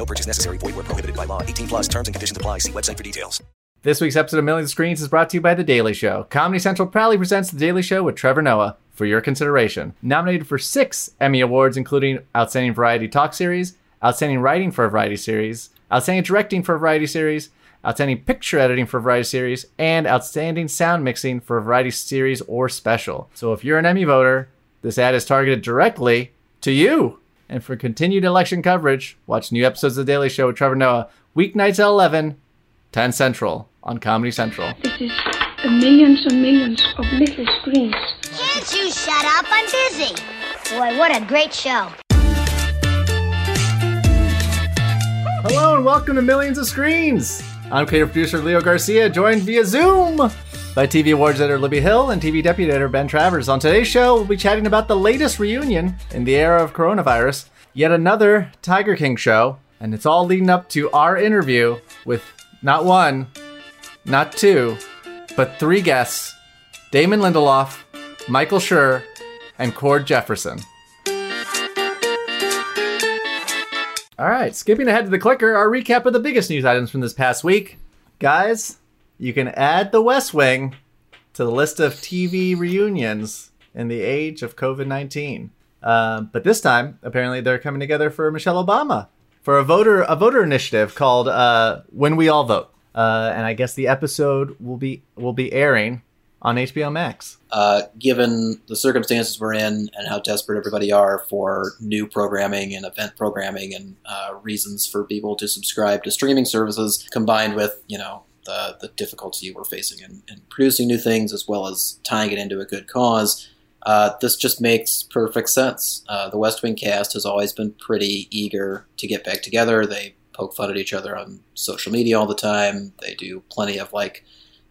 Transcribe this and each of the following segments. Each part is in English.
No purchase necessary. Void where prohibited by law. 18 plus terms and conditions apply. See website for details. This week's episode of Millions of Screens is brought to you by The Daily Show. Comedy Central proudly presents The Daily Show with Trevor Noah for your consideration. Nominated for six Emmy Awards, including Outstanding Variety Talk Series, Outstanding Writing for a Variety Series, Outstanding Directing for a Variety Series, Outstanding Picture Editing for a Variety Series, and Outstanding Sound Mixing for a Variety Series or Special. So if you're an Emmy voter, this ad is targeted directly to you. And for continued election coverage, watch new episodes of The Daily Show with Trevor Noah, weeknights at 11, 10 Central on Comedy Central. It is a millions and millions of little screens. Can't you shut up? I'm busy. Boy, what a great show. Hello and welcome to Millions of Screens. I'm creative producer Leo Garcia, joined via Zoom by TV awards editor Libby Hill and TV deputy editor Ben Travers. On today's show, we'll be chatting about the latest reunion in the era of coronavirus, yet another Tiger King show, and it's all leading up to our interview with not one, not two, but three guests Damon Lindelof, Michael Schur, and Cord Jefferson. All right, skipping ahead to the clicker, our recap of the biggest news items from this past week. Guys, you can add The West Wing to the list of TV reunions in the age of COVID 19. Um, but this time, apparently, they're coming together for Michelle Obama for a voter a voter initiative called uh, "When We All Vote," uh, and I guess the episode will be will be airing on HBO Max. uh, given the circumstances we're in and how desperate everybody are for new programming and event programming and uh, reasons for people to subscribe to streaming services, combined with you know the the difficulty we're facing in, in producing new things as well as tying it into a good cause. Uh, this just makes perfect sense. Uh, the West Wing cast has always been pretty eager to get back together. They poke fun at each other on social media all the time. They do plenty of like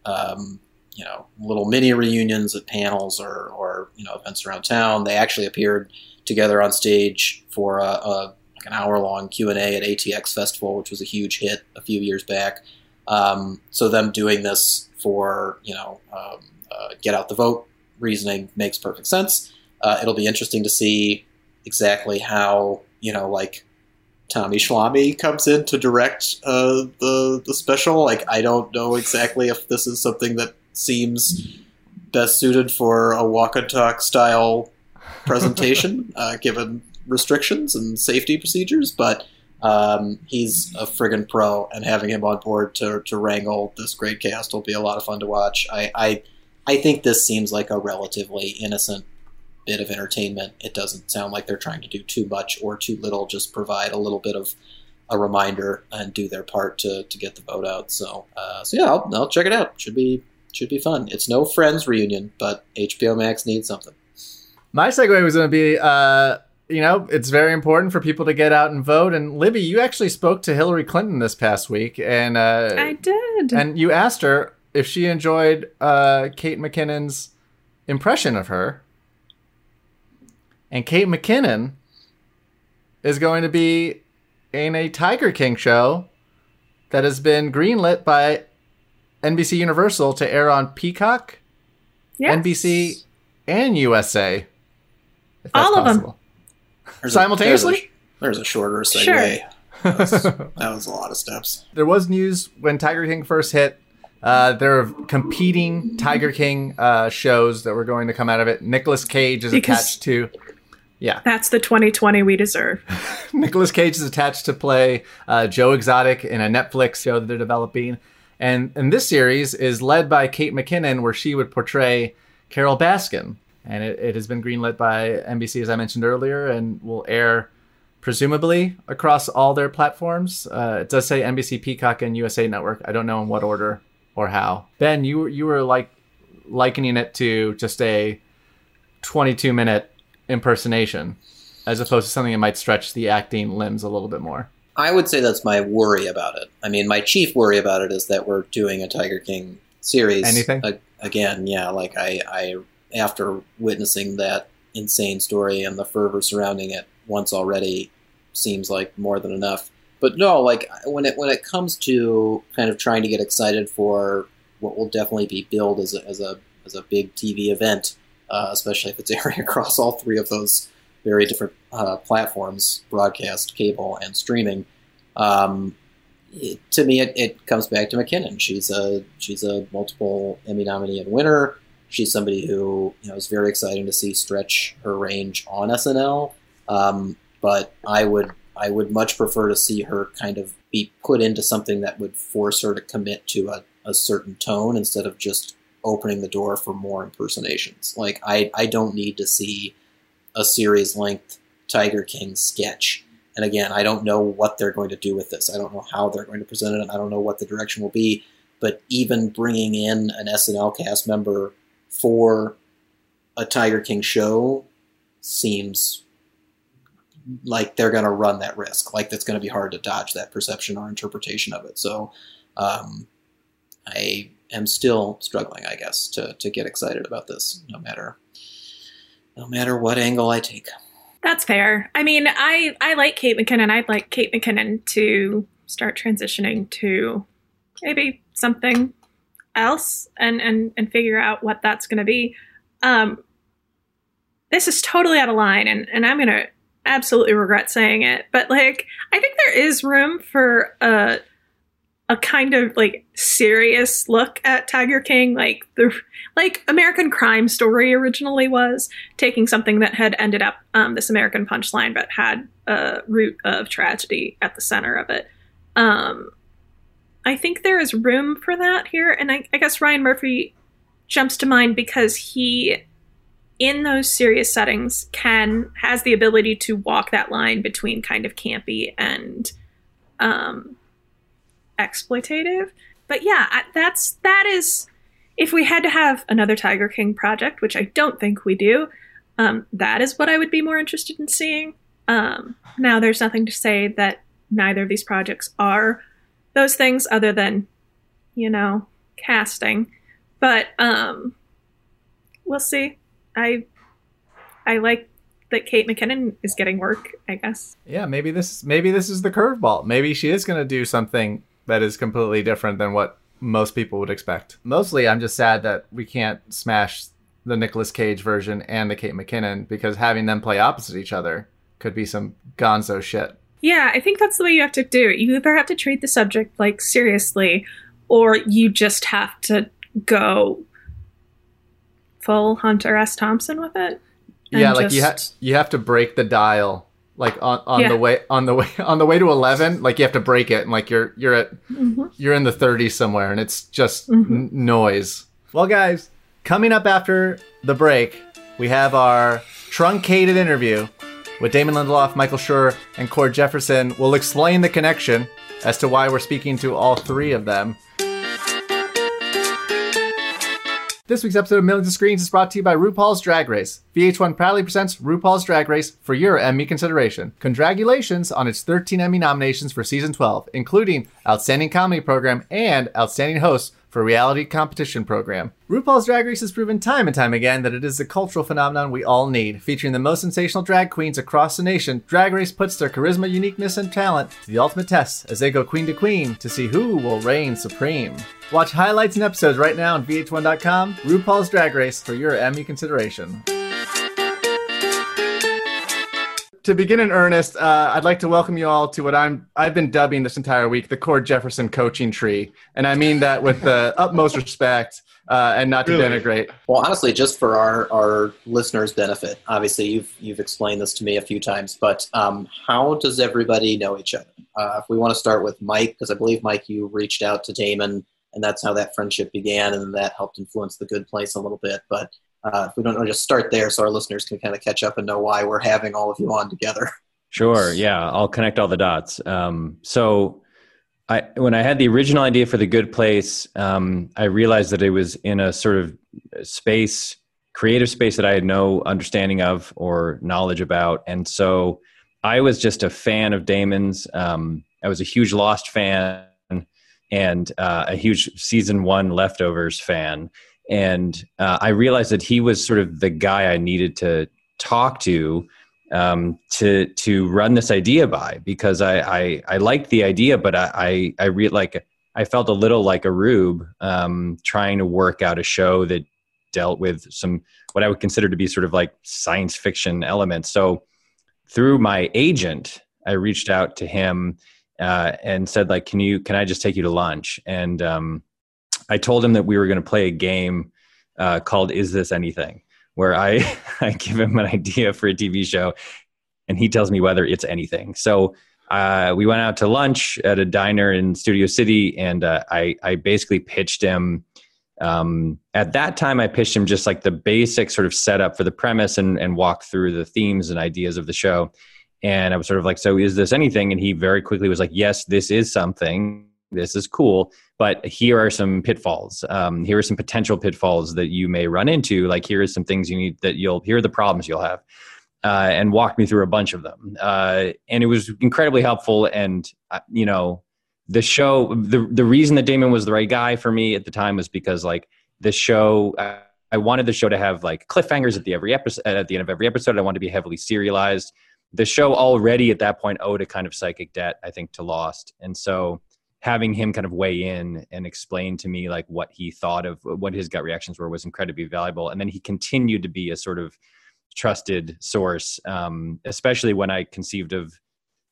um, you know little mini reunions at panels or, or you know events around town. They actually appeared together on stage for a, a like an hour long Q and A at ATX Festival, which was a huge hit a few years back. Um, so them doing this for you know um, uh, get out the vote reasoning makes perfect sense. Uh, it'll be interesting to see exactly how you know like Tommy Schlamme comes in to direct uh, the the special. Like I don't know exactly if this is something that seems best suited for a walk and talk style presentation, uh, given restrictions and safety procedures. But um, he's a friggin' pro, and having him on board to, to wrangle this great cast will be a lot of fun to watch. I, I I think this seems like a relatively innocent bit of entertainment. It doesn't sound like they're trying to do too much or too little. Just provide a little bit of a reminder and do their part to, to get the vote out. So uh, so yeah, I'll, I'll check it out. Should be should be fun. It's no Friends reunion, but HBO Max needs something. My segue was going to be, uh, you know, it's very important for people to get out and vote. And Libby, you actually spoke to Hillary Clinton this past week, and uh, I did. and you asked her if she enjoyed uh, Kate McKinnon's impression of her. And Kate McKinnon is going to be in a Tiger King show that has been greenlit by NBC Universal to air on Peacock, Yes. NBC, and USA. All of possible. There's a- Simultaneously? there's, a, there's a shorter segue. Sure. That, was, that was a lot of steps. there was news when Tiger King first hit. Uh, there are competing Tiger King uh, shows that were going to come out of it. Nicolas Cage is Because- attached to. Yeah, That's the 2020 we deserve. Nicolas Cage is attached to play uh, Joe Exotic in a Netflix show that they're developing, and and this series is led by Kate McKinnon, where she would portray Carole Baskin, and it, it has been greenlit by NBC as I mentioned earlier, and will air presumably across all their platforms. Uh, it does say NBC, Peacock, and USA Network. I don't know in what order or how. Ben, you you were like likening it to just a 22 minute impersonation as opposed to something that might stretch the acting limbs a little bit more. I would say that's my worry about it. I mean, my chief worry about it is that we're doing a Tiger King series. Anything? A- again, yeah. Like I, I, after witnessing that insane story and the fervor surrounding it once already, seems like more than enough. But no, like when it when it comes to kind of trying to get excited for what will definitely be billed as a as a as a big TV event, uh, especially if it's airing across all three of those very different uh, platforms broadcast, cable, and streaming. Um, it, to me, it, it comes back to McKinnon. She's a she's a multiple Emmy nominee and winner. She's somebody who you know is very exciting to see stretch her range on SNL. Um, but I would I would much prefer to see her kind of be put into something that would force her to commit to a, a certain tone instead of just opening the door for more impersonations. Like I I don't need to see a series length Tiger King sketch. And again, I don't know what they're going to do with this. I don't know how they're going to present it. And I don't know what the direction will be. But even bringing in an SNL cast member for a Tiger King show seems like they're going to run that risk. Like that's going to be hard to dodge that perception or interpretation of it. So um, I am still struggling, I guess, to, to get excited about this, no matter no matter what angle I take. That's fair. I mean, I I like Kate McKinnon. I'd like Kate McKinnon to start transitioning to maybe something else and and and figure out what that's going to be. Um, this is totally out of line, and and I'm gonna absolutely regret saying it, but like I think there is room for a a kind of like serious look at Tiger King, like the like American Crime Story originally was, taking something that had ended up um, this American punchline, but had a root of tragedy at the center of it. Um, I think there is room for that here, and I, I guess Ryan Murphy jumps to mind because he, in those serious settings, can has the ability to walk that line between kind of campy and um, exploitative. But yeah, that's that is if we had to have another Tiger King project, which I don't think we do, um, that is what I would be more interested in seeing. Um, now, there's nothing to say that neither of these projects are those things, other than you know casting. But um, we'll see. I I like that Kate McKinnon is getting work. I guess. Yeah, maybe this maybe this is the curveball. Maybe she is going to do something that is completely different than what most people would expect. Mostly, I'm just sad that we can't smash the Nicolas Cage version and the Kate McKinnon because having them play opposite each other could be some gonzo shit. Yeah, I think that's the way you have to do it. You either have to treat the subject like seriously, or you just have to go full Hunter S. Thompson with it. yeah, like you have you have to break the dial like on, on Yeah. the way on the way on the way to 11 like you have to break it and like you're you're at Mhm. you're in the 30s somewhere and it's just Mhm. n- noise well guys coming up after the break we have our truncated interview with damon lindelof michael schur and cord jefferson we'll explain the connection as to why we're speaking to all three of them This week's episode of Millions of Screens is brought to you by RuPaul's Drag Race. VH1 proudly presents RuPaul's Drag Race for your Emmy consideration. Congratulations on its 13 Emmy nominations for season 12, including Outstanding Comedy Program and Outstanding Host for Reality Competition Program. RuPaul's Drag Race has proven time and time again that it is the cultural phenomenon we all need. Featuring the most sensational drag queens across the nation, Drag Race puts their charisma, uniqueness, and talent to the ultimate test as they go queen to queen to see who will reign supreme. Watch highlights and episodes right now on VH1.com. RuPaul's Drag Race for your Emmy consideration. To begin in earnest, uh, I'd like to welcome you all to what I'm I've been dubbing this entire week the Cord Jefferson coaching tree, and I mean that with the utmost respect uh, and not to Really? denigrate. Well, honestly, just for our, our listeners' benefit, obviously you've you've explained this to me a few times, but um, how does everybody know each other? Uh, if we want to start with Mike, because I believe Mike, you reached out to Damon, and that's how that friendship began, and that helped influence the Good Place a little bit. But uh, if we don't know, just start there, so our listeners can kind of catch up and know why we're having all of you on together. Sure. Yeah, I'll connect all the dots. Um, so, I when I had the original idea for the Good Place, um, I realized that it was in a sort of space, creative space that I had no understanding of or knowledge about, and so I was just a fan of Damon's. Um, I was a huge Lost fan and uh, a huge season one Leftovers fan. And uh, I realized that he was sort of the guy I needed to talk to um, to to run this idea by because I I, I liked the idea, but I I, I re- like I felt a little like a rube um, trying to work out a show that dealt with some what I would consider to be sort of like science fiction elements. So through my agent, I reached out to him uh, and said like, "Can you can I just take you to lunch?" And um, I told him that we were going to play a game uh, called "Is This Anything," where I I give him an idea for a TV show, and he tells me whether it's anything. So. Uh, we went out to lunch at a diner in Studio City, and uh, I, I basically pitched him um, at that time, I pitched him just like the basic sort of setup for the premise and, and walk through the themes and ideas of the show. And I was sort of like, so is this anything? And he very quickly was like, yes, this is something. This is cool. But here are some pitfalls. Um, here are some potential pitfalls that you may run into. Like, here are some things you need that you'll, here are the problems you'll have. Uh, and walk me through a bunch of them. Uh, and it was incredibly helpful. And, uh, you know, the show the the reason that Damon was the right guy for me at the time was because like the show I, wanted the show to have like cliffhangers at the every episode at the end of every episode. I wanted to be heavily serialized. The show already at that point owed a kind of psychic debt, I think, to Lost, and so having him kind of weigh in and explain to me like what he thought of what his gut reactions were was incredibly valuable. And then he continued to be a sort of trusted source, um, especially when I conceived of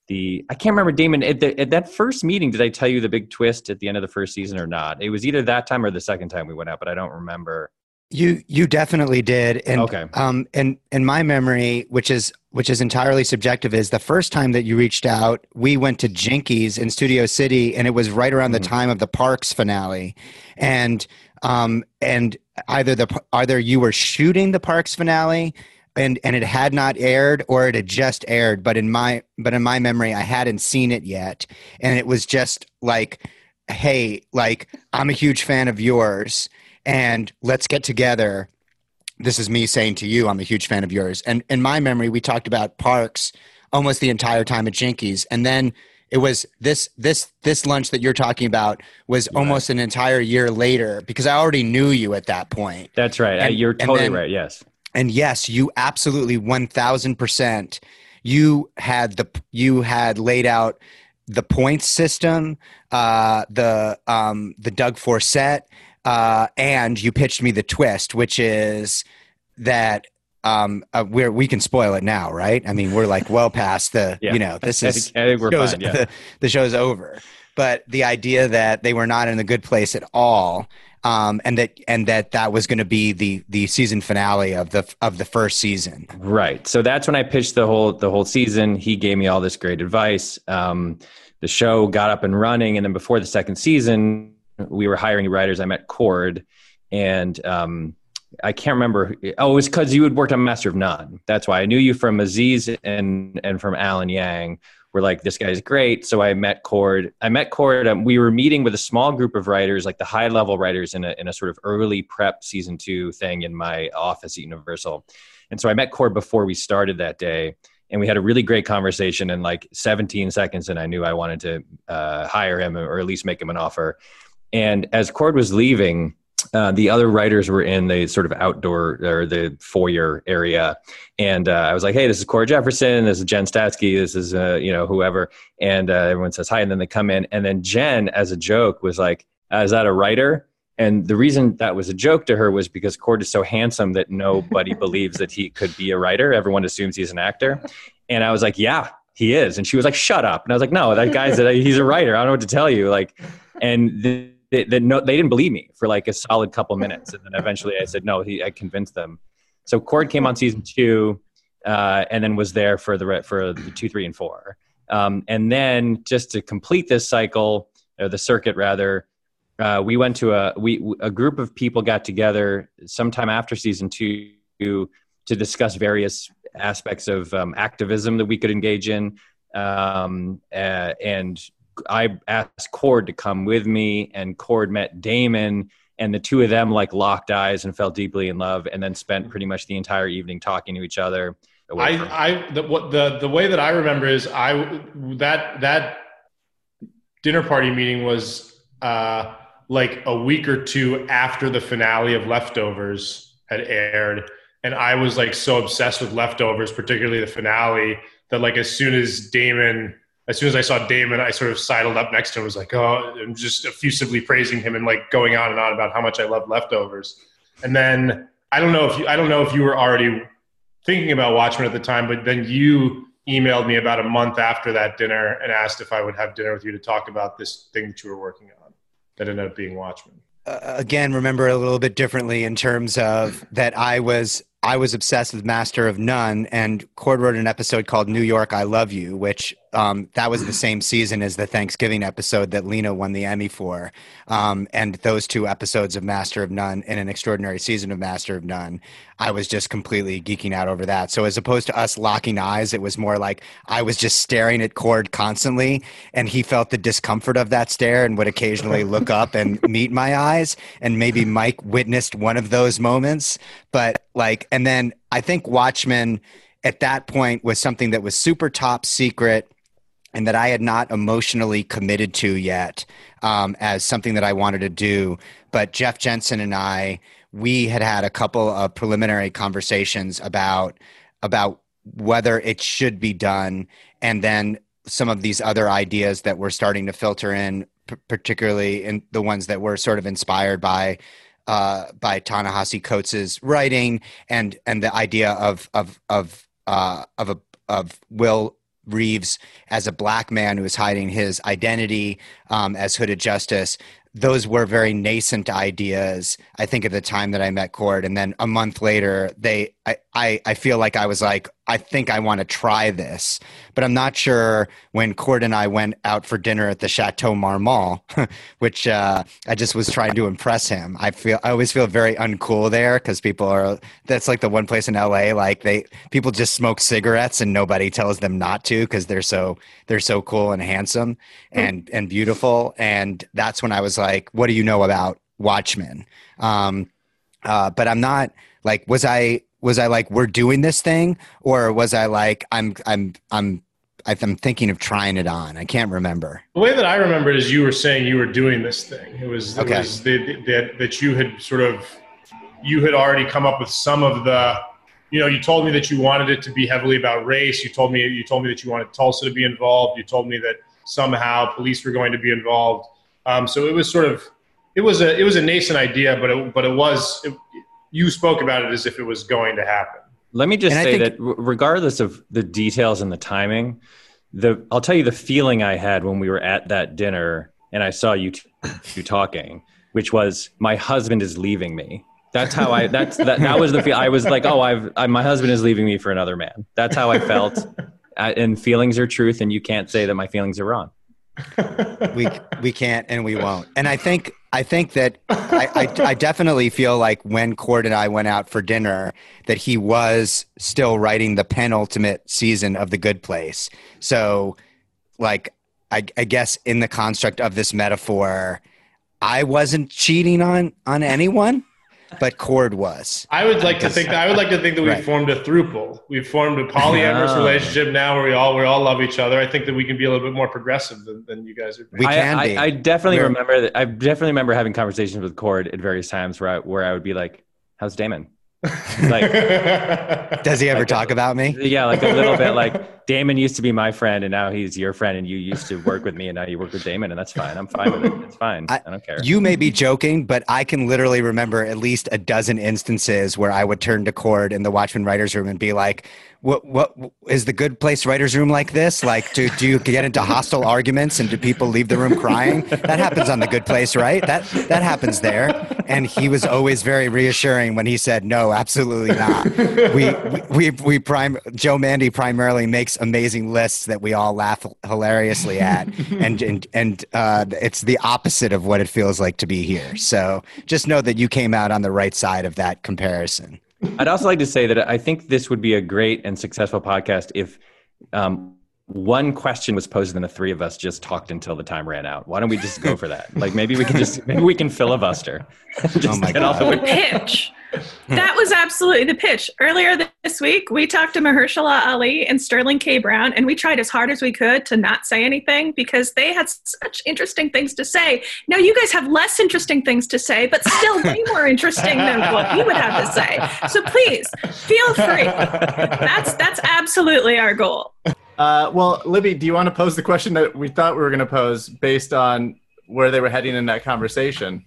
the I can't remember Damon at, the, at, that first meeting. Did I tell you the big twist at the end of the first season or not? It was either that time or the second time we went out, but I don't remember. You you definitely did, and okay. um, and in my memory, which is which is entirely subjective, is the first time that you reached out, we went to Jinky's in Studio City, and it was right around mm-hmm. the time of the Parks finale, and um, and either the either you were shooting the Parks finale and and it had not aired or it had just aired but in my but in my memory i hadn't seen it yet and it was just like hey like i'm a huge fan of yours and let's get together. This is me saying to you i'm a huge fan of yours. And in my memory we talked about parks almost the entire time at Jinky's. And then it was this this this lunch that you're talking about was yeah. almost an entire year later because i already knew you at that point. That's right. And, you're totally then, right. Yes. And yes, you absolutely 1000% you had the you had laid out the points system, uh, the um, the Doug Forcett, uh, and you pitched me the twist, which is that um, uh, where we can spoil it now, right? I mean, we're like well past the yeah. you know this is I think, I think show's, fine, yeah. the, the show's over, but the idea that they were not in a good place at all um, and that and that that was going to be the the season finale of the of the first season. Right. So that's when I pitched the whole the whole season. He gave me all this great advice. Um, the show got up and running, and then before the second season, we were hiring writers. I met Cord, and um, I can't remember. Oh, it was because you had worked on Master of None. That's why I knew you from Aziz and and from Alan Yang were like, this guy's great. So I met Cord. I met Cord. Um, we were meeting with a small group of writers, like the high level writers in a, in a sort of early prep season two thing in my office at Universal. And so I met Cord before we started that day. And we had a really great conversation in like 17 seconds. And I knew I wanted to uh, hire him or at least make him an offer. And as Cord was leaving, uh, the other writers were in the sort of outdoor or the foyer area, and uh, I was like, "Hey, this is Cord Jefferson. This is Jen Statsky. This is uh, you know whoever." And uh, everyone says hi, and then they come in, and then Jen, as a joke, was like, uh, "Is that a writer?" And the reason that was a joke to her was because Cord is so handsome that nobody believes that he could be a writer. Everyone assumes he's an actor. And I was like, "Yeah, he is." And she was like, "Shut up!" And I was like, "No, that guy's a, he's a writer. I don't know what to tell you." Like, and. They, they, no, they didn't believe me for like a solid couple minutes, and then eventually I said no. He, I convinced them. So Cord came on season two, uh, and then was there for the for the two, three, and four. Um, and then just to complete this cycle, or the circuit rather, uh, we went to a we a group of people got together sometime after season two to discuss various aspects of um, activism that we could engage in um, uh, and I asked Cord to come with me, and Cord met Damon, and the two of them like locked eyes and fell deeply in love, and then spent pretty much the entire evening talking to each other. I, I, the, what the the way that I remember is I that that dinner party meeting was uh, like a week or two after the finale of Leftovers had aired, and I was like so obsessed with Leftovers, particularly the finale, that like as soon as Damon, as soon as I saw Damon, I sort of sidled up next to him, was like, oh, and just effusively praising him and like going on and on about how much I love Leftovers, and then I don't know if you, I don't know if you were already thinking about Watchmen at the time, but then you emailed me about a month after that dinner and asked if I would have dinner with you to talk about this thing that you were working on that ended up being Watchmen. Uh, again, remember a little bit differently in terms of that I was I was obsessed with Master of None, and Cord wrote an episode called New York, I Love You, which um, that was the same season as the Thanksgiving episode that Lena won the Emmy for. Um, and those two episodes of Master of None and an extraordinary season of Master of None, I was just completely geeking out over that. So as opposed to us locking eyes, it was more like I was just staring at Cord constantly, and he felt the discomfort of that stare and would occasionally look up and meet my eyes. And maybe Mike witnessed one of those moments, but like, and then I think Watchmen at that point was something that was super top secret and that I had not emotionally committed to yet um, as something that I wanted to do. But Jeff Jensen and I, we had had a couple of preliminary conversations about about whether it should be done, and then some of these other ideas that were starting to filter in, p- particularly in the ones that were sort of inspired by uh, by Ta-Nehisi Coates' writing and and the idea of of of uh, of a of Will Reeves as a black man who is hiding his identity um, as Hooded Justice. Those were very nascent ideas i think at the time that i met cord. And then a month later they i i, I feel like i was like i think i want to try this but i'm not sure when cord and i went out for dinner at the chateau marmont which uh, i just was trying to impress him. I feel i always feel very uncool there because people are that's like the one place in la like they people just smoke cigarettes and nobody tells them not to because they're so they're so cool and handsome and and beautiful. And that's when i was like what do you know about watchmen? Um uh but i'm not like was i was i like we're doing this thing or was i like i'm i'm i'm I'm thinking of trying it on. I can't remember. The way that I remember it is you were saying you were doing this thing. It was, okay. it was the, the, that, that you had sort of, you had already come up with some of the you know, you told me that you wanted it to be heavily about race. You told me you told me that you wanted Tulsa to be involved. You told me that somehow police were going to be involved. Um, so it was sort of it was a it was a nascent idea, but it, but it was it, you spoke about it as if it was going to happen. Let me just and say think, that regardless of the details and the timing, the I'll tell you the feeling I had when we were at that dinner and I saw you t- you talking, which was my husband is leaving me that's how I. That's that. That was the feel. I was like, oh, I've I, my husband is leaving me for another man. That's how I felt. and feelings are truth, and you can't say that my feelings are wrong. we we can't, and we won't. And I think I think that I, I, I definitely feel like when Cord and I went out for dinner, that he was still writing the penultimate season of The Good Place. So, like, I, I guess in the construct of this metaphor, I wasn't cheating on on anyone but Cord was. I would like to think that I would like to think that we right. formed a throuple. We formed a polyamorous oh. relationship now where we all we all love each other. I think that we can be a little bit more progressive than, than you guys are. We can I, be. I, I definitely We're, remember that. I definitely remember having conversations with Cord at various times where I where I would be like, "How's Damon?" Like does he ever like talk a, about me? yeah like a little bit like damon used to be my friend and now he's your friend and you used to work with me and now you work with damon and that's fine. I'm fine with it. It's fine. I, I don't care. you may be joking but i can literally remember at least a dozen instances where i would turn to cord in the watchmen writers room and be like what what is the good place writers room like this? Like do, do you get into hostile arguments and do people leave the room crying? That happens on the good place right? That that happens there. And he was always very reassuring when he said no absolutely not. We we we prime Joe Mande primarily makes amazing lists that we all laugh hilariously at. And and and uh, it's the opposite of what it feels like to be here. So just know that you came out on the right side of that comparison I'd also like to say that I think this would be a great and successful podcast if um, one question was posed and the three of us just talked until the time ran out. Why don't we just go for that? Like maybe we can just maybe we can filibuster. just Oh my get off God. the- pitch. That was absolutely the pitch. Earlier this week, we talked to Mahershala Ali and Sterling K. Brown, and we tried as hard as we could to not say anything because they had such interesting things to say. Now, you guys have less interesting things to say, but still way more interesting than what we would have to say. So please feel free. That's that's absolutely our goal. Uh, well, Libby, do you want to pose the question that we thought we were going to pose based on where they were heading in that conversation?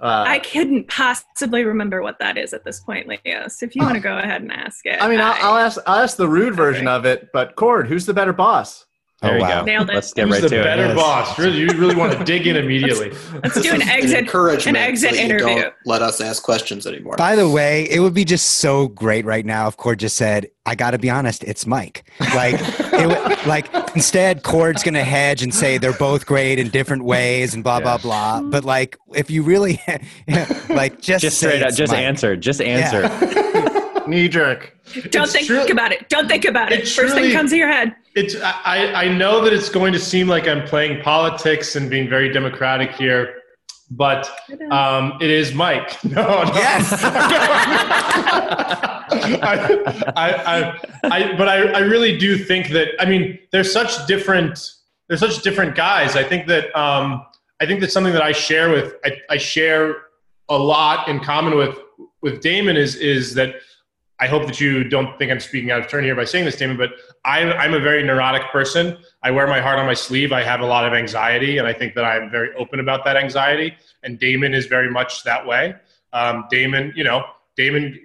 Uh, I couldn't possibly remember what that is at this point, Leo. So if you want to go ahead and ask it, I mean, I'll, I'll ask. I'll ask the rude version of it. But Cord, who's the better boss? Oh, there you wow. go. Nailed it. Let's get Who's right the to better it. boss? Really, you really want to dig in immediately. let's This do an is exit, encouragement an exit that interview. Don't let us ask questions anymore. By the way, it would be just so great right now if Cord just said, "I got to be honest, it's Mike." Like, it like instead, Cord's gonna hedge and say they're both great in different ways and blah blah blah. Mm. But like, if you really, like, just Just say straight up, just Mike. answer. Just answer. Knee jerk. Don't It's think true- about it. Don't think about it. It's First thing comes to your head. It's I, I know that it's going to seem like I'm playing politics and being very democratic here, but um, it is Mike. No, no. Yes. I, I, I, I, but I, I really do think that I mean they're such different they're such different guys. I think that um, I think that something that I share with I, I share a lot in common with with Damon is is that I hope that you don't think I'm speaking out of turn here by saying this, Damon, but I'm, I'm a very neurotic person. I wear my heart on my sleeve. I have a lot of anxiety, and I think that I'm very open about that anxiety. And Damon is very much that way. Um, Damon, you know, Damon.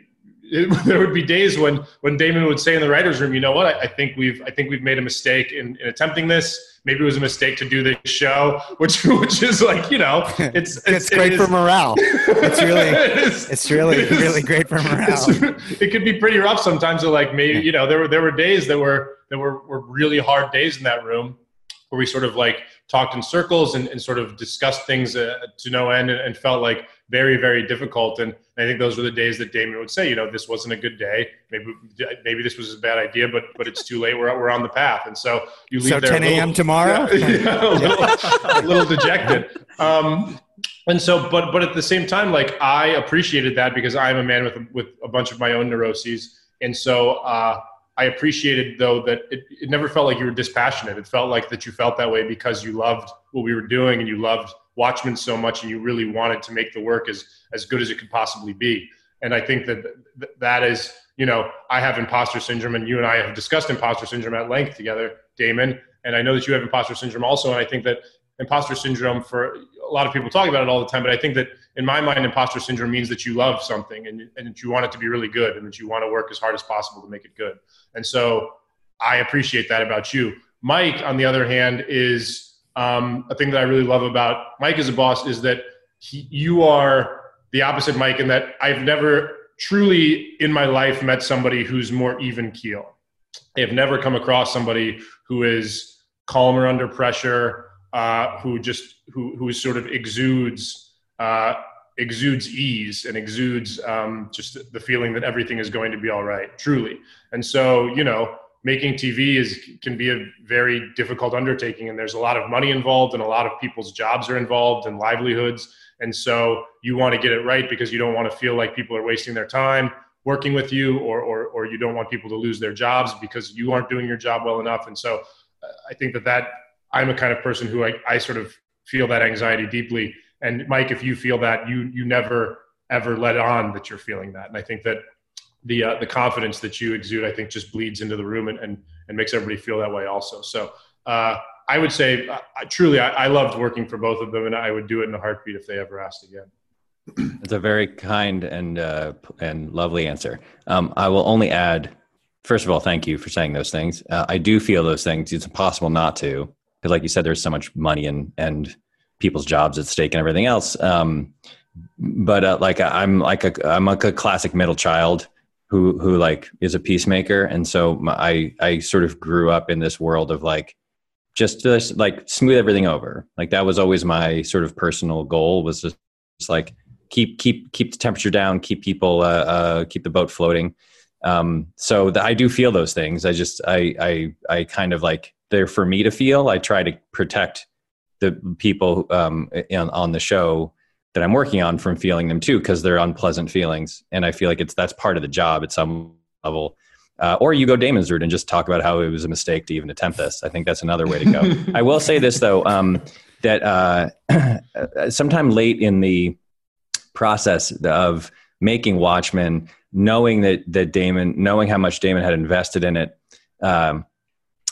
there would be days when when Damon would say in the writers' room, "You know what? I, I think we've I think we've made a mistake in, in attempting this. Maybe it was a mistake to do this show, which which is like you know, it's it's, It's great it for morale. It's really, It is- it's really, it is- really great for morale. it could be pretty rough sometimes. So like maybe you know there were there were days that were that were, were really hard days in that room where we sort of like talked in circles and, and sort of discussed things uh, to no end and, and felt like very very difficult. And I think those were the days that Damon would say, you know, this wasn't a good day. Maybe maybe this was a bad idea, but but it's too late. We're we're on the path. And so you leave So there a 10 a.m. tomorrow? Yeah, yeah, a, little, a little dejected. Um, and so, but but at the same time, like I appreciated that because I'm a man with with a bunch of my own neuroses, and so uh, I appreciated though that it, it never felt like you were dispassionate. It felt like that you felt that way because you loved what we were doing and you loved Watchmen so much, and you really wanted to make the work as as good as it could possibly be. And I think that th- that is, you know, I have imposter syndrome, and you and I have discussed imposter syndrome at length together, Damon. And I know that you have imposter syndrome also. And I think that imposter syndrome for a lot of people talk about it all the time, but I think that in my mind, imposter syndrome means that you love something and, and that you want it to be really good and that you want to work as hard as possible to make it good. And so I appreciate that about you. Mike, on the other hand, is um, a thing that I really love about Mike as a boss is that he, you are the opposite Mike in that I've never truly in my life met somebody who's more even keel. I have never come across somebody who is calmer under pressure, uh, who just who who sort of exudes uh, exudes ease and exudes um, just the feeling that everything is going to be all right, truly. And so, you know, making TV is can be a very difficult undertaking, and there's a lot of money involved, and a lot of people's jobs are involved and livelihoods. And so, you want to get it right because you don't want to feel like people are wasting their time working with you, or or or you don't want people to lose their jobs because you aren't doing your job well enough. And so, uh, I think that that I'm a kind of person who I, I sort of feel that anxiety deeply. And Mike, if you feel that, you you never ever let on that you're feeling that. And I think that the uh, the confidence that you exude, I think, just bleeds into the room and and, and makes everybody feel that way also. So uh, I would say, uh, truly, I, I loved working for both of them, and I would do it in a heartbeat if they ever asked again. It's a very kind and uh, and lovely answer. Um, I will only add, first of all, thank you for saying those things. Uh, I do feel those things. It's impossible not to, because, like you said, there's so much money and and people's jobs at stake and everything else. Um, but uh, like I'm like a I'm like a classic middle child who who like is a peacemaker, and so my, I I sort of grew up in this world of like just just like smooth everything over. Like that was always my sort of personal goal was just, just like keep keep keep the temperature down, keep people uh, uh, keep the boat floating. Um, so the, I do feel those things. I just I I I kind of like they're for me to feel. I try to protect the people um, on, on the show that I'm working on from feeling them too, because they're unpleasant feelings, and I feel like it's that's part of the job at some level. Uh, or you go Damon's route and just talk about how it was a mistake to even attempt this. I think that's another way to go. I will say this though, um, that uh, sometime late in the process of making Watchmen, knowing that that Damon, knowing how much Damon had invested in it, um,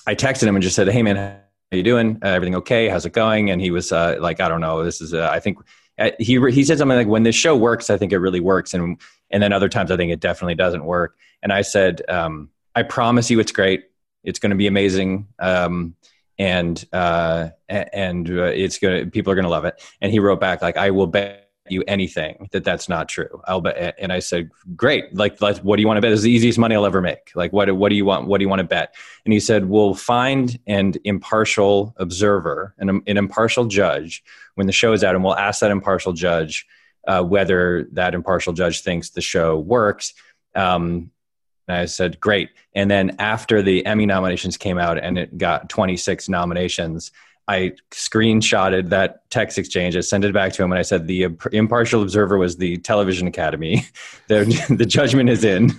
I texted him and just said, "Hey man, how you doing? Uh, everything okay? How's it going?" And he was uh, like, "I don't know. This is uh, I think." Uh, he he said something like, "When this show works, I think it really works," and and then other times I think it definitely doesn't work. And I said, um, I promise you it's great. It's going to be amazing. Um, and uh, and uh, it's gonna people are gonna love it. And he wrote back like, I will bet you anything that that's not true. I'll bet. And I said, great. Like, like what do you want to bet? This is the easiest money I'll ever make. Like, what what do you want? What do you want to bet? And he said, we'll find an impartial observer, an, an impartial judge when the show is out, and we'll ask that impartial judge uh, whether that impartial judge thinks the show works. Um, and I said, great. And then after the Emmy nominations came out and it got 26 nominations, I screenshotted that text exchange. I sent it back to him and I said, the impartial observer was the television academy. the, the judgment is in.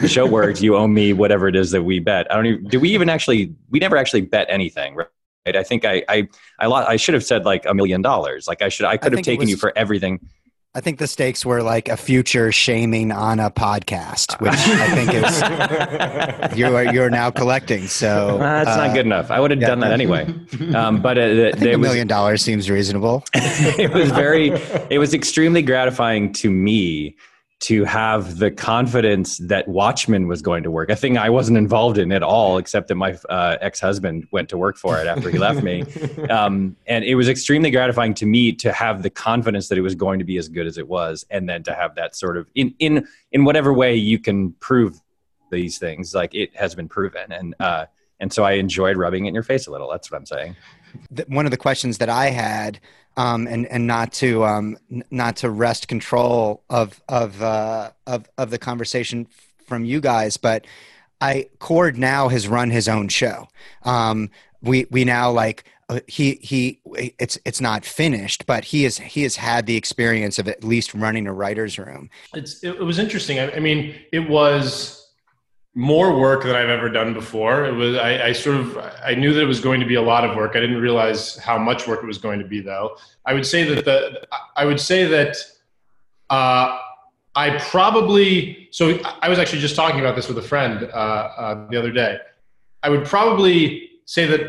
The show worked. You owe me whatever it is that we bet. I don't even, did we even actually, we never actually bet anything, right? I think I, I, I, I should have said like a million dollars. Like I should, I could I have taken was, you for everything. I think the stakes were like a future shaming on a podcast, which I think is you are you're now collecting. So uh, that's uh, not good enough. I would have yeah. done that anyway. Um, but uh, a million dollars seems reasonable. it was very, it was extremely gratifying to me to have the confidence that Watchmen was going to work, a thing I wasn't involved in at all, except that my uh, ex husband went to work for it after he left me. Um, and it was extremely gratifying to me to have the confidence that it was going to be as good as it was, and then to have that sort of in in in whatever way you can prove these things, like it has been proven, and uh, and so I enjoyed rubbing it in your face a little. That's what I'm saying. One of the questions that I had um, and and not to um, not to wrest control of of uh, of of the conversation from you guys, but I Cord now has run his own show. Um, we we now like uh, he he it's it's not finished, but he has he has had the experience of at least running a writer's room. It's it, it was interesting. I, I mean, it was more work than I've ever done before. It was I, I, sort of I knew that it was going to be a lot of work. I didn't realize how much work it was going to be, though. I would say that the I would say that uh, I probably so I was actually just talking about this with a friend uh, uh, the other day. I would probably say that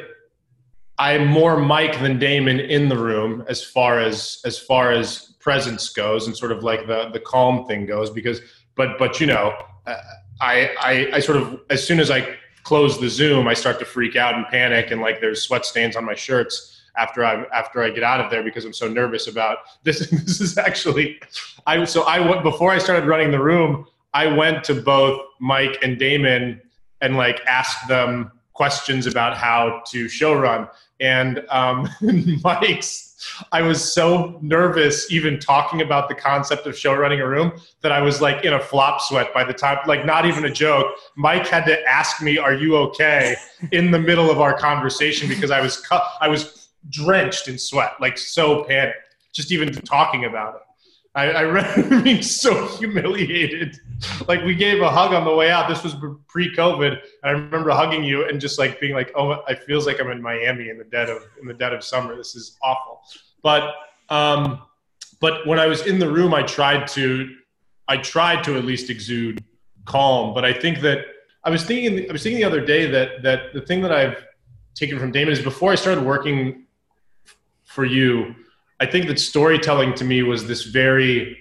I'm more Mike than Damon in the room as far as as far as presence goes and sort of like the the calm thing goes because but but you know. Uh, I, I, I sort of as soon as I close the Zoom, I start to freak out and panic, and like there's sweat stains on my shirts after I after I get out of there because I'm so nervous about this. This is actually, I so I went before I started running the room. I went to both Mike and Damon and like asked them questions about how to show run, and um, Mike's I was so nervous even talking about the concept of show running a room that I was like in a flop sweat by the time, like not even a joke. Mike had to ask me, "Are you okay?" in the middle of our conversation because I was cu- I was drenched in sweat, like so panicked, just even talking about it. I, I remember being so humiliated. Like we gave a hug on the way out. This was pre-COVID. and I remember hugging you and just like being like, "Oh, it feels like I'm in Miami in the dead of in the dead of summer. This is awful." But um, but when I was in the room, I tried to I tried to at least exude calm. But I think that I was thinking I was thinking the other day that that the thing that I've taken from Damon is before I started working for you I think that storytelling to me was this very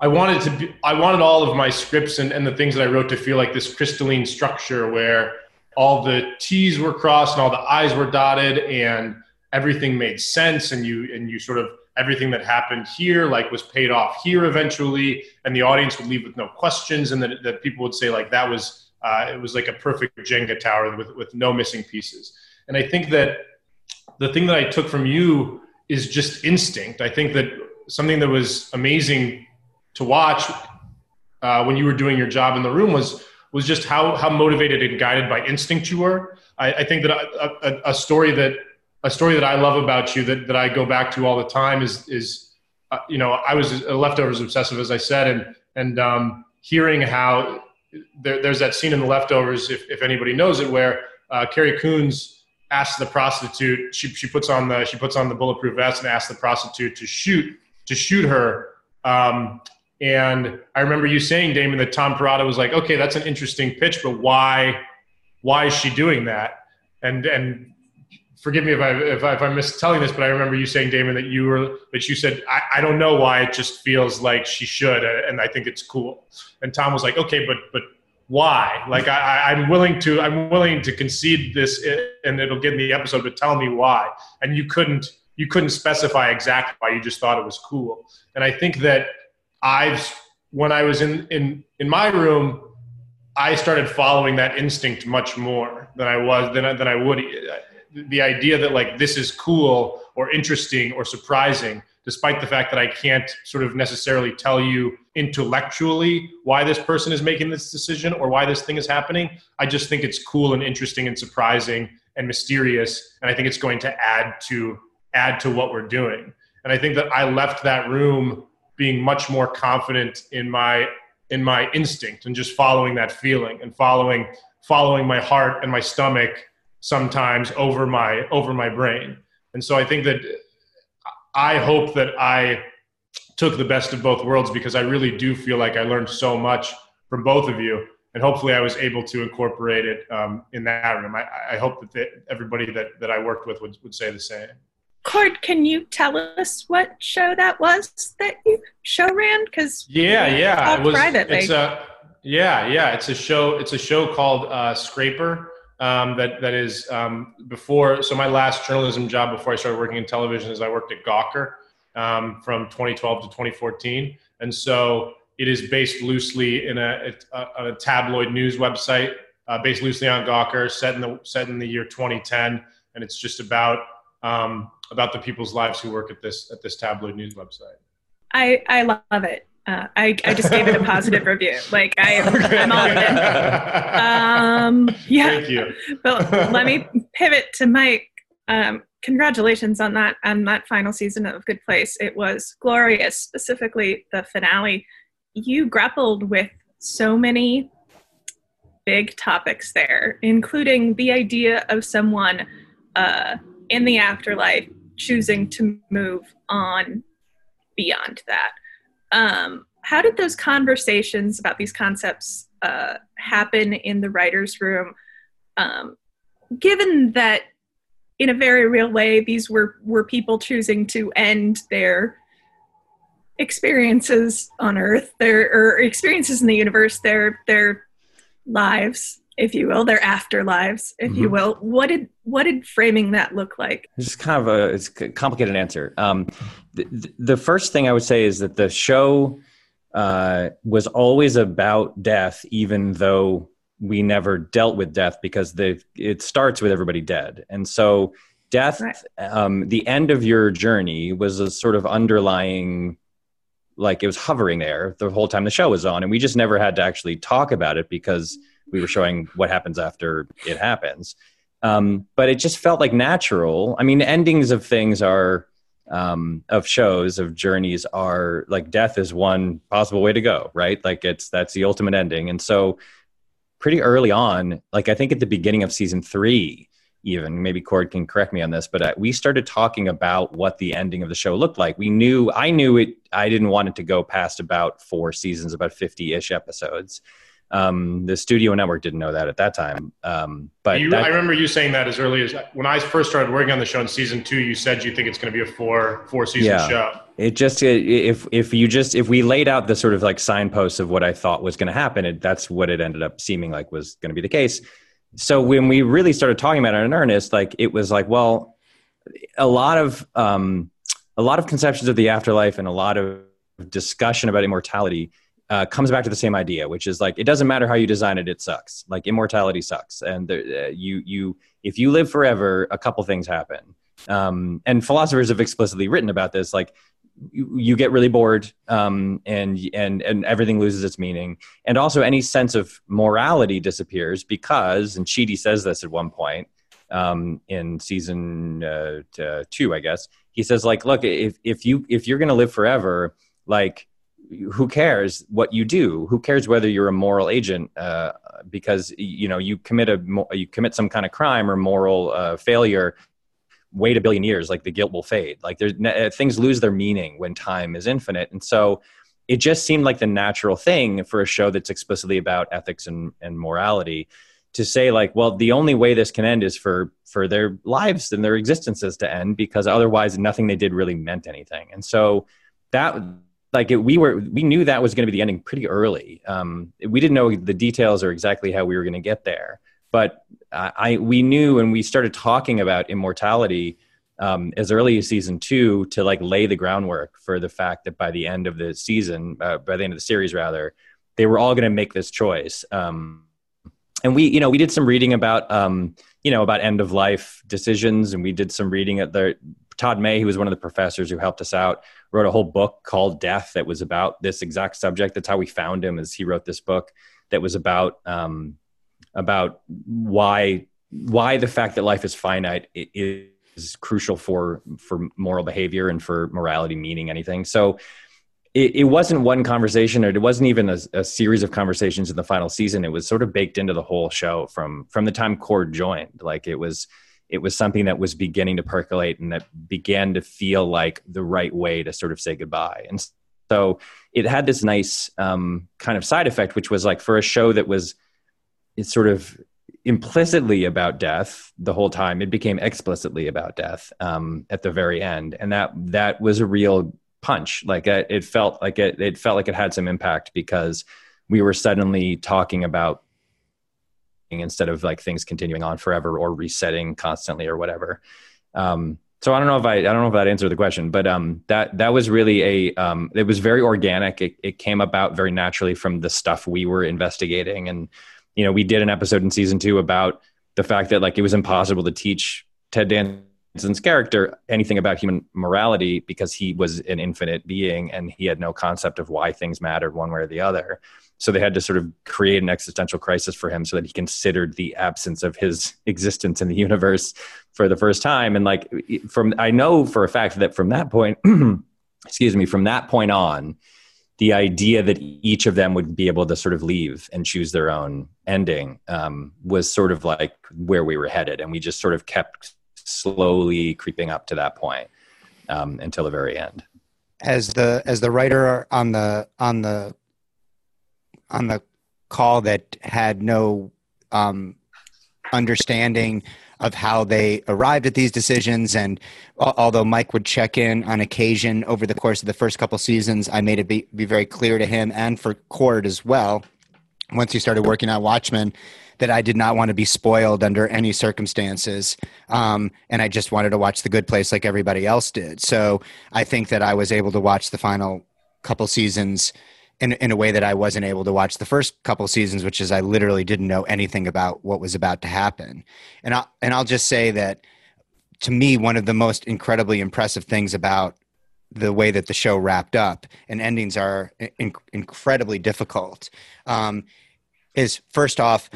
I wanted to be, I wanted all of my scripts and, and the things that I wrote to feel like this crystalline structure where all the T's were crossed and all the I's were dotted and everything made sense and you and you sort of everything that happened here like was paid off here eventually and the audience would leave with no questions and that, that people would say like that was uh, it was like a perfect Jenga tower with, with no missing pieces. And I think that the thing that I took from you is just instinct. I think that something that was amazing to watch uh, when you were doing your job in the room was was just how how motivated and guided by instinct you were. I, I think that a, a, a, story that a story that I love about you that, that I go back to all the time is is uh, you know I was a leftovers obsessive as I said and and um, hearing how there, there's that scene in the leftovers if, if anybody knows it where uh, Carrie Coons asks the prostitute she, she puts on the she puts on the bulletproof vest and asks the prostitute to shoot to shoot her um, and I remember you saying, Damon, that Tom Perrotta was like, okay, that's an interesting pitch, but why, why is she doing that? And, and forgive me if I, if, I, if I'm mistelling this, but I remember you saying, Damon, that you were, that you said, I, I don't know why it just feels like she should. And I think it's cool. And Tom was like, okay, but, but why? Like I, I'm willing to, I'm willing to concede this and it'll get in the episode, but tell me why. And you couldn't, you couldn't specify exactly why you just thought it was cool. And I think that I've when I was in in in my room, I started following that instinct much more than I was than than I would. The idea that like this is cool or interesting or surprising, despite the fact that I can't sort of necessarily tell you intellectually why this person is making this decision or why this thing is happening. I just think it's cool and interesting and surprising and mysterious, and I think it's going to add to add to what we're doing. And I think that I left that room being much more confident in my in my instinct and just following that feeling and following following my heart and my stomach sometimes over my over my brain and so i think that i hope that i took the best of both worlds because i really do feel like i learned so much from both of you and hopefully i was able to incorporate it um, in that room i, I hope that the, everybody that, that i worked with would, would say the same Cord, can you tell us what show that was that you show ran? Because yeah, yeah, it was privately. It's a yeah, yeah. It's a show. It's a show called uh, Scraper. Um, that that is um, before. So my last journalism job before I started working in television is I worked at Gawker um, from 2012 to 2014, and so it is based loosely in a, a, a tabloid news website, uh, based loosely on Gawker, set in the set in the year 2010, and it's just about um, about the people's lives who work at this at this tabloid news website. I I love it. Uh, I, I just gave it a positive review. Like I. I'm all in. Um, yeah. Thank you. But let me pivot to Mike. Um, congratulations on that on that final season of Good Place. It was glorious, specifically the finale. You grappled with so many big topics there, including the idea of someone uh, in the afterlife choosing to move on beyond that. Um, how did those conversations about these concepts uh, happen in the writer's room? Um, given that, in a very real way, these were, were people choosing to end their experiences on Earth, their or experiences in the universe, their their lives if you will, their afterlives, if mm-hmm. you will. What did what did framing that look like? It's kind of a it's a complicated answer. Um, the, the first thing I would say is that the show uh, was always about death, even though we never dealt with death because the it starts with everybody dead, and so death, right. um, the end of your journey, was a sort of underlying like it was hovering there the whole time the show was on and we just never had to actually talk about it because we were showing what happens after it happens. Um, but it just felt like natural. I mean, endings of things are um, of shows of journeys are like death is one possible way to go, right? Like it's that's the ultimate ending. And so, pretty early on, like I think at the beginning of season three, even maybe Cord can correct me on this, but uh, we started talking about what the ending of the show looked like. We knew I knew it. I didn't want it to go past about four seasons, about fifty ish episodes. Um, the studio network didn't know that at that time. Um, but you, that, I remember you saying that as early as when I first started working on the show in season two. You said you think it's going to be a four four season yeah, show. It just if if you just if we laid out the sort of like signposts of what I thought was going to happen, it, that's what it ended up seeming like was going to be the case. So when we really started talking about it in earnest, like it was like, well, a lot of um, a lot of conceptions of the afterlife and a lot of discussion about immortality uh, comes back to the same idea, which is like it doesn't matter how you design it, it sucks. Like immortality sucks, and uh, you you if you live forever, a couple things happen. Um, and philosophers have explicitly written about this. Like you, you get really bored um, and and and everything loses its meaning and also any sense of morality disappears because and Chidi says this at one point um, in season uh, two I guess he says like look if if you if you're to live forever like who cares what you do? Who cares whether you're a moral agent uh, because you know you commit a you commit some kind of crime or moral uh, failure wait a billion years like the guilt will fade. Like there's uh, things lose their meaning when time is infinite. And so it just seemed like the natural thing for a show that's explicitly about ethics and, and morality to say like well the only way this can end is for for their lives and their existences to end because otherwise nothing they did really meant anything. And so that like it, we were we knew that was going to be the ending pretty early um, we didn't know the details or exactly how we were going to get there but I, we knew when we started talking about immortality um, as early as season two to like lay the groundwork for the fact that by the end of the season, uh, by the end of the series rather, they were all going to make this choice. Um, and we, you know, we did some reading about, um, you know, about end of life decisions, and we did some reading at the Todd May, who was one of the professors who helped us out, wrote a whole book called Death that was about this exact subject. That's how we found him, as he wrote this book that was about um, about why why the fact that life is finite is crucial for for moral behavior and for morality meaning anything. So it, it wasn't one conversation, or it wasn't even a, a, series of conversations in the final season. It was sort of baked into the whole show from from the time Cord joined. Like it was it was something that was beginning to percolate and that began to feel like the right way to sort of say goodbye. And so it had this nice um, kind of side effect, which was like for a show that was it's sort of implicitly about death the whole time. It became explicitly about death um, at the very end, and that that was a real punch. Like it, it felt like it, it felt like it had some impact because we were suddenly talking about instead of like things continuing on forever or resetting constantly or whatever. Um, so I don't know if I I don't know if that answered the question, but um, that that was really a um, it was very organic. It, it came about very naturally from the stuff we were investigating and you know, we did an episode in season two about the fact that like it was impossible to teach Ted Danson's character anything about human morality because he was an infinite being and he had no concept of why things mattered one way or the other. So they had to sort of create an existential crisis for him so that he considered the absence of his existence in the universe for the first time. And like from I know for a fact that from that point, excuse me, from that point on, the idea that each of them would be able to sort of leave and choose their own ending um, was sort of like where we were headed, and we just sort of kept slowly creeping up to that point um, until the very end. As the as the writer on the on the on the call that had no um, understanding of how they arrived at these decisions. And although Mike would check in on occasion over the course of the first couple seasons, I made it be, be very clear to him and for Cord as well, once he started working on Watchmen, that I did not want to be spoiled under any circumstances. Um, and I just wanted to watch The Good Place like everybody else did. So I think that I was able to watch the final couple seasons in in a way that I wasn't able to watch the first couple seasons, which is I literally didn't know anything about what was about to happen. And I and I'll just say that to me, one of the most incredibly impressive things about the way that the show wrapped up and endings are in, incredibly difficult um, is first off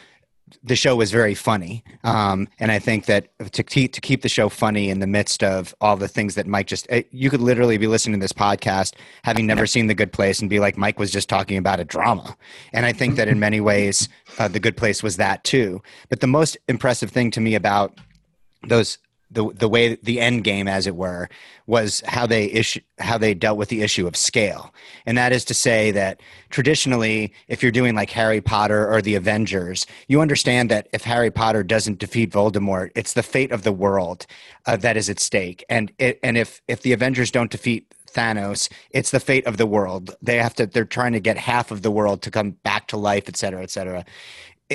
the show was very funny, um, and I think that to keep to keep the show funny in the midst of all the things that Mike just eh, you could literally be listening to this podcast having never seen The Good Place and be like Mike was just talking about a drama, and I think that in many ways uh, The Good Place was that too. But the most impressive thing to me about those the the way the end game, as it were, was how they issue how they dealt with the issue of scale, and that is to say that traditionally, if you're doing like Harry Potter or the Avengers, you understand that if Harry Potter doesn't defeat Voldemort, it's the fate of the world uh, that is at stake, and it, and if if the Avengers don't defeat Thanos, it's the fate of the world. They have to. They're trying to get half of the world to come back to life, et cetera, et cetera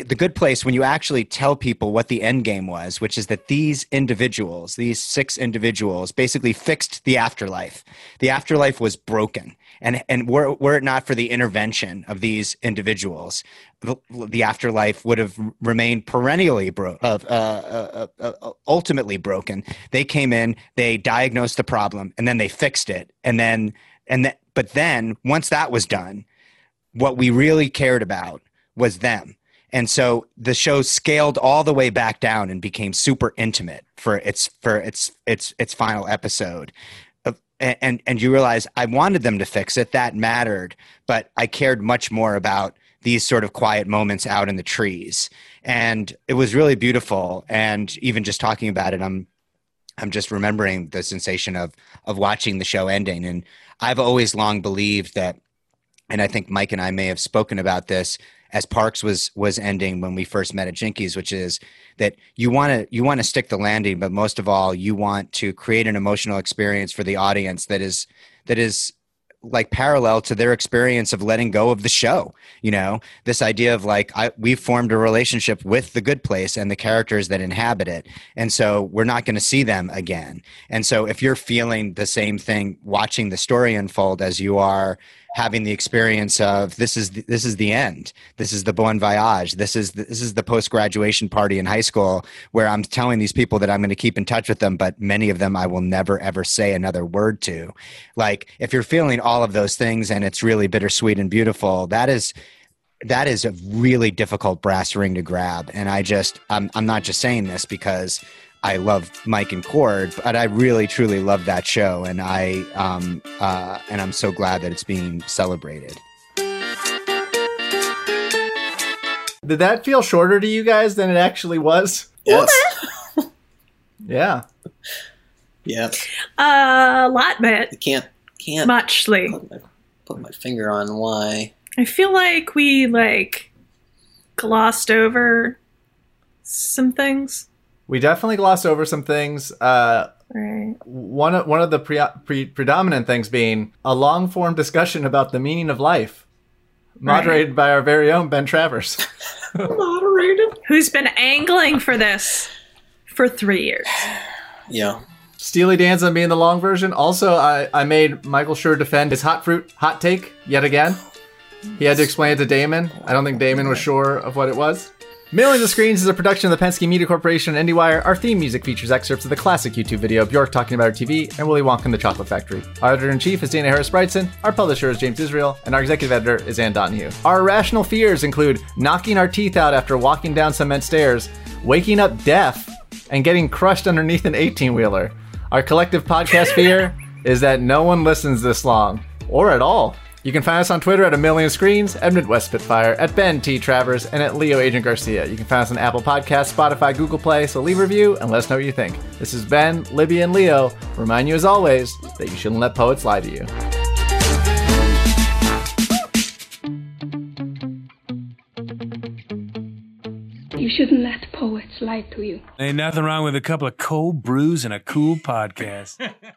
the good place when you actually tell people what the end game was, which is that these individuals, these six individuals, basically fixed the afterlife. The afterlife was broken, and and were were it not for the intervention of these individuals, the, the afterlife would have remained perennially bro- uh, uh, uh, uh, ultimately broken. They came in, they diagnosed the problem, and then they fixed it, and then and then but then once that was done, what we really cared about was them. And so the show scaled all the way back down and became super intimate for its for its its its final episode and and you realize I wanted them to fix it. That mattered, but I cared much more about these sort of quiet moments out in the trees, and it was really beautiful. And even just talking about it, I'm I'm just remembering the sensation of of watching the show ending. And I've always long believed that, and I think Mike and I may have spoken about this as Parks was was ending when we first met at Jinky's, which is that you want to you want to stick the landing, but most of all, you want to create an emotional experience for the audience that is that is like parallel to their experience of letting go of the show you know? This idea of like I, we formed a relationship with the good place and the characters that inhabit it and so we're not going to see them again. And so if you're feeling the same thing watching the story unfold as you are having the experience of this is the, this is the end. This is the bon voyage. This is the, this is the post graduation party in high school where I'm telling these people that I'm going to keep in touch with them, but many of them I will never ever say another word to. Like if you're feeling all of those things and it's really bittersweet and beautiful, that is that is a really difficult brass ring to grab. And I just I'm I'm not just saying this because I love Mike and Cord, but I really truly love that show, and I um, uh, and I'm so glad that it's being celebrated. Did that feel shorter to you guys than it actually was? Yes. yeah. Yeah. A lot bit. I can't can't muchly put my, put my finger on why. I feel like we like glossed over some things. We definitely glossed over some things. Uh, right. One of one of the pre- pre- predominant things being a long form discussion about the meaning of life, moderated right. by our very own Ben Travers. moderated. Who's been angling for this for three years? Yeah. Steely Dan's Danza being the long version. Also, I, I made Michael Schur defend his hot fruit hot take yet again. He had to explain it to Damon. I don't think Damon was sure of what it was. Millions of Screens is a production of the Penske Media Corporation and IndieWire. Our theme music features excerpts of the classic YouTube video of Bjork talking about her TV and Willy Wonka and the Chocolate Factory. Our editor in chief is Dana Harris Bridson, our publisher is James Israel, and our executive editor is Ann Donahue. Our irrational fears include knocking our teeth out after walking down cement stairs, waking up deaf, and getting crushed underneath an 18 wheeler. Our collective podcast fear is that no one listens this long, or at all. You can find us on Twitter at a million screens, at Midwest Spitfire, at Ben T. Travers, and at Leo Agent Garcia. You can find us on Apple Podcasts, Spotify, Google Play, so leave a review and let us know what you think. This is Ben, Libby, and Leo. Remind you as always that you shouldn't let poets lie to you. You shouldn't let poets lie to you. Ain't nothing wrong with a couple of cold brews and a cool podcast.